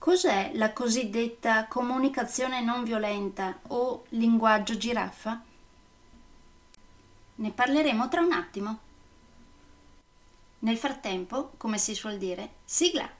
Cos'è la cosiddetta comunicazione non violenta o linguaggio giraffa? Ne parleremo tra un attimo. Nel frattempo, come si suol dire, sigla!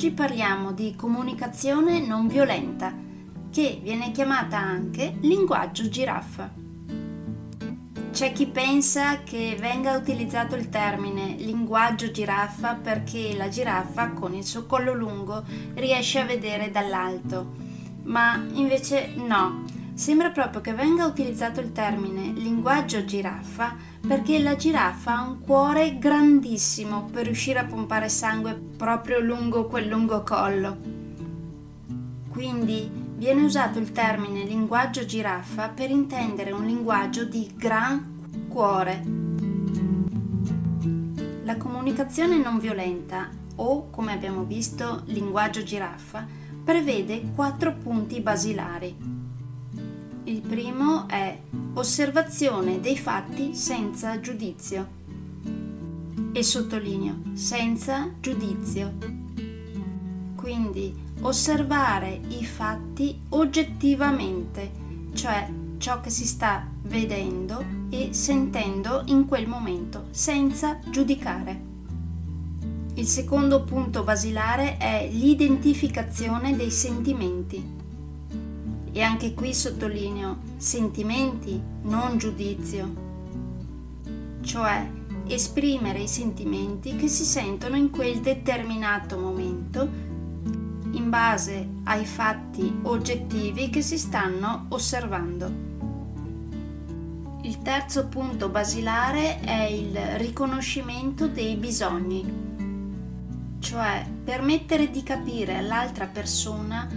Oggi parliamo di comunicazione non violenta, che viene chiamata anche linguaggio giraffa. C'è chi pensa che venga utilizzato il termine linguaggio giraffa perché la giraffa con il suo collo lungo riesce a vedere dall'alto, ma invece no, Sembra proprio che venga utilizzato il termine linguaggio giraffa perché la giraffa ha un cuore grandissimo per riuscire a pompare sangue proprio lungo quel lungo collo. Quindi viene usato il termine linguaggio giraffa per intendere un linguaggio di gran cuore. La comunicazione non violenta o, come abbiamo visto, linguaggio giraffa, prevede quattro punti basilari il primo è osservazione dei fatti senza giudizio. E sottolineo, senza giudizio. Quindi osservare i fatti oggettivamente, cioè ciò che si sta vedendo e sentendo in quel momento, senza giudicare. Il secondo punto basilare è l'identificazione dei sentimenti e anche qui sottolineo sentimenti, non giudizio, cioè esprimere i sentimenti che si sentono in quel determinato momento in base ai fatti oggettivi che si stanno osservando. Il terzo punto basilare è il riconoscimento dei bisogni, cioè permettere di capire all'altra persona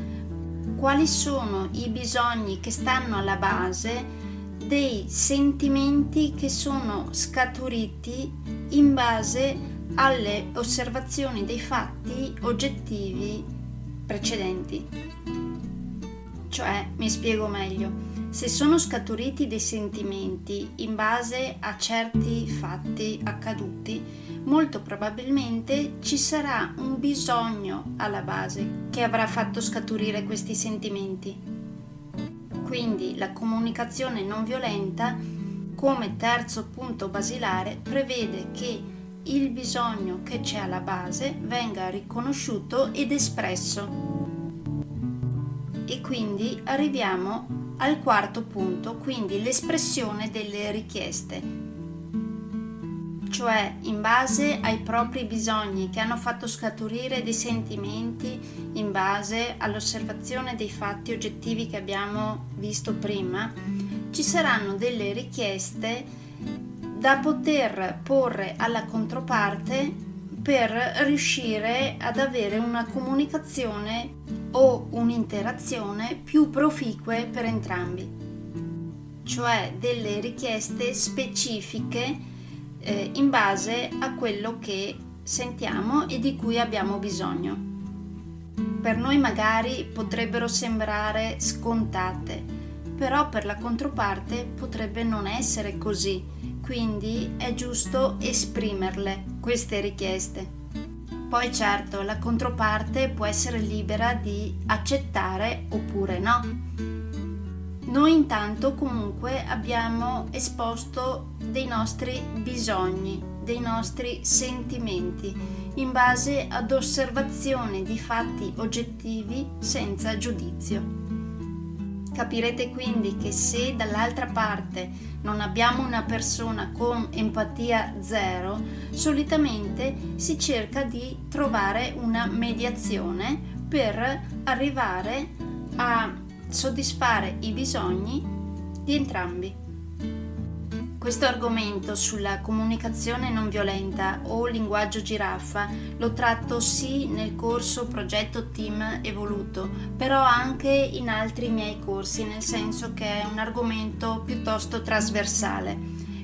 quali sono i bisogni che stanno alla base dei sentimenti che sono scaturiti in base alle osservazioni dei fatti oggettivi precedenti. Cioè, mi spiego meglio, se sono scaturiti dei sentimenti in base a certi fatti accaduti, molto probabilmente ci sarà un bisogno alla base che avrà fatto scaturire questi sentimenti. Quindi la comunicazione non violenta, come terzo punto basilare, prevede che il bisogno che c'è alla base venga riconosciuto ed espresso. E quindi arriviamo al quarto punto, quindi l'espressione delle richieste, cioè in base ai propri bisogni che hanno fatto scaturire dei sentimenti, in base all'osservazione dei fatti oggettivi che abbiamo visto prima, ci saranno delle richieste da poter porre alla controparte per riuscire ad avere una comunicazione o un'interazione più proficue per entrambi, cioè delle richieste specifiche eh, in base a quello che sentiamo e di cui abbiamo bisogno. Per noi magari potrebbero sembrare scontate, però per la controparte potrebbe non essere così, quindi è giusto esprimerle queste richieste. Poi certo, la controparte può essere libera di accettare oppure no. Noi intanto comunque abbiamo esposto dei nostri bisogni, dei nostri sentimenti, in base ad osservazione di fatti oggettivi senza giudizio. Capirete quindi che se dall'altra parte non abbiamo una persona con empatia zero, solitamente si cerca di trovare una mediazione per arrivare a soddisfare i bisogni di entrambi. Questo argomento sulla comunicazione non violenta o linguaggio giraffa lo tratto sì nel corso Progetto Team Evoluto, però anche in altri miei corsi, nel senso che è un argomento piuttosto trasversale.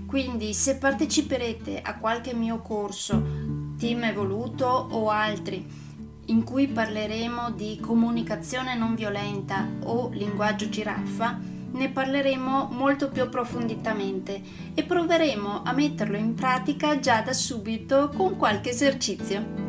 Quindi se parteciperete a qualche mio corso Team Evoluto o altri in cui parleremo di comunicazione non violenta o linguaggio giraffa, ne parleremo molto più approfonditamente e proveremo a metterlo in pratica già da subito con qualche esercizio.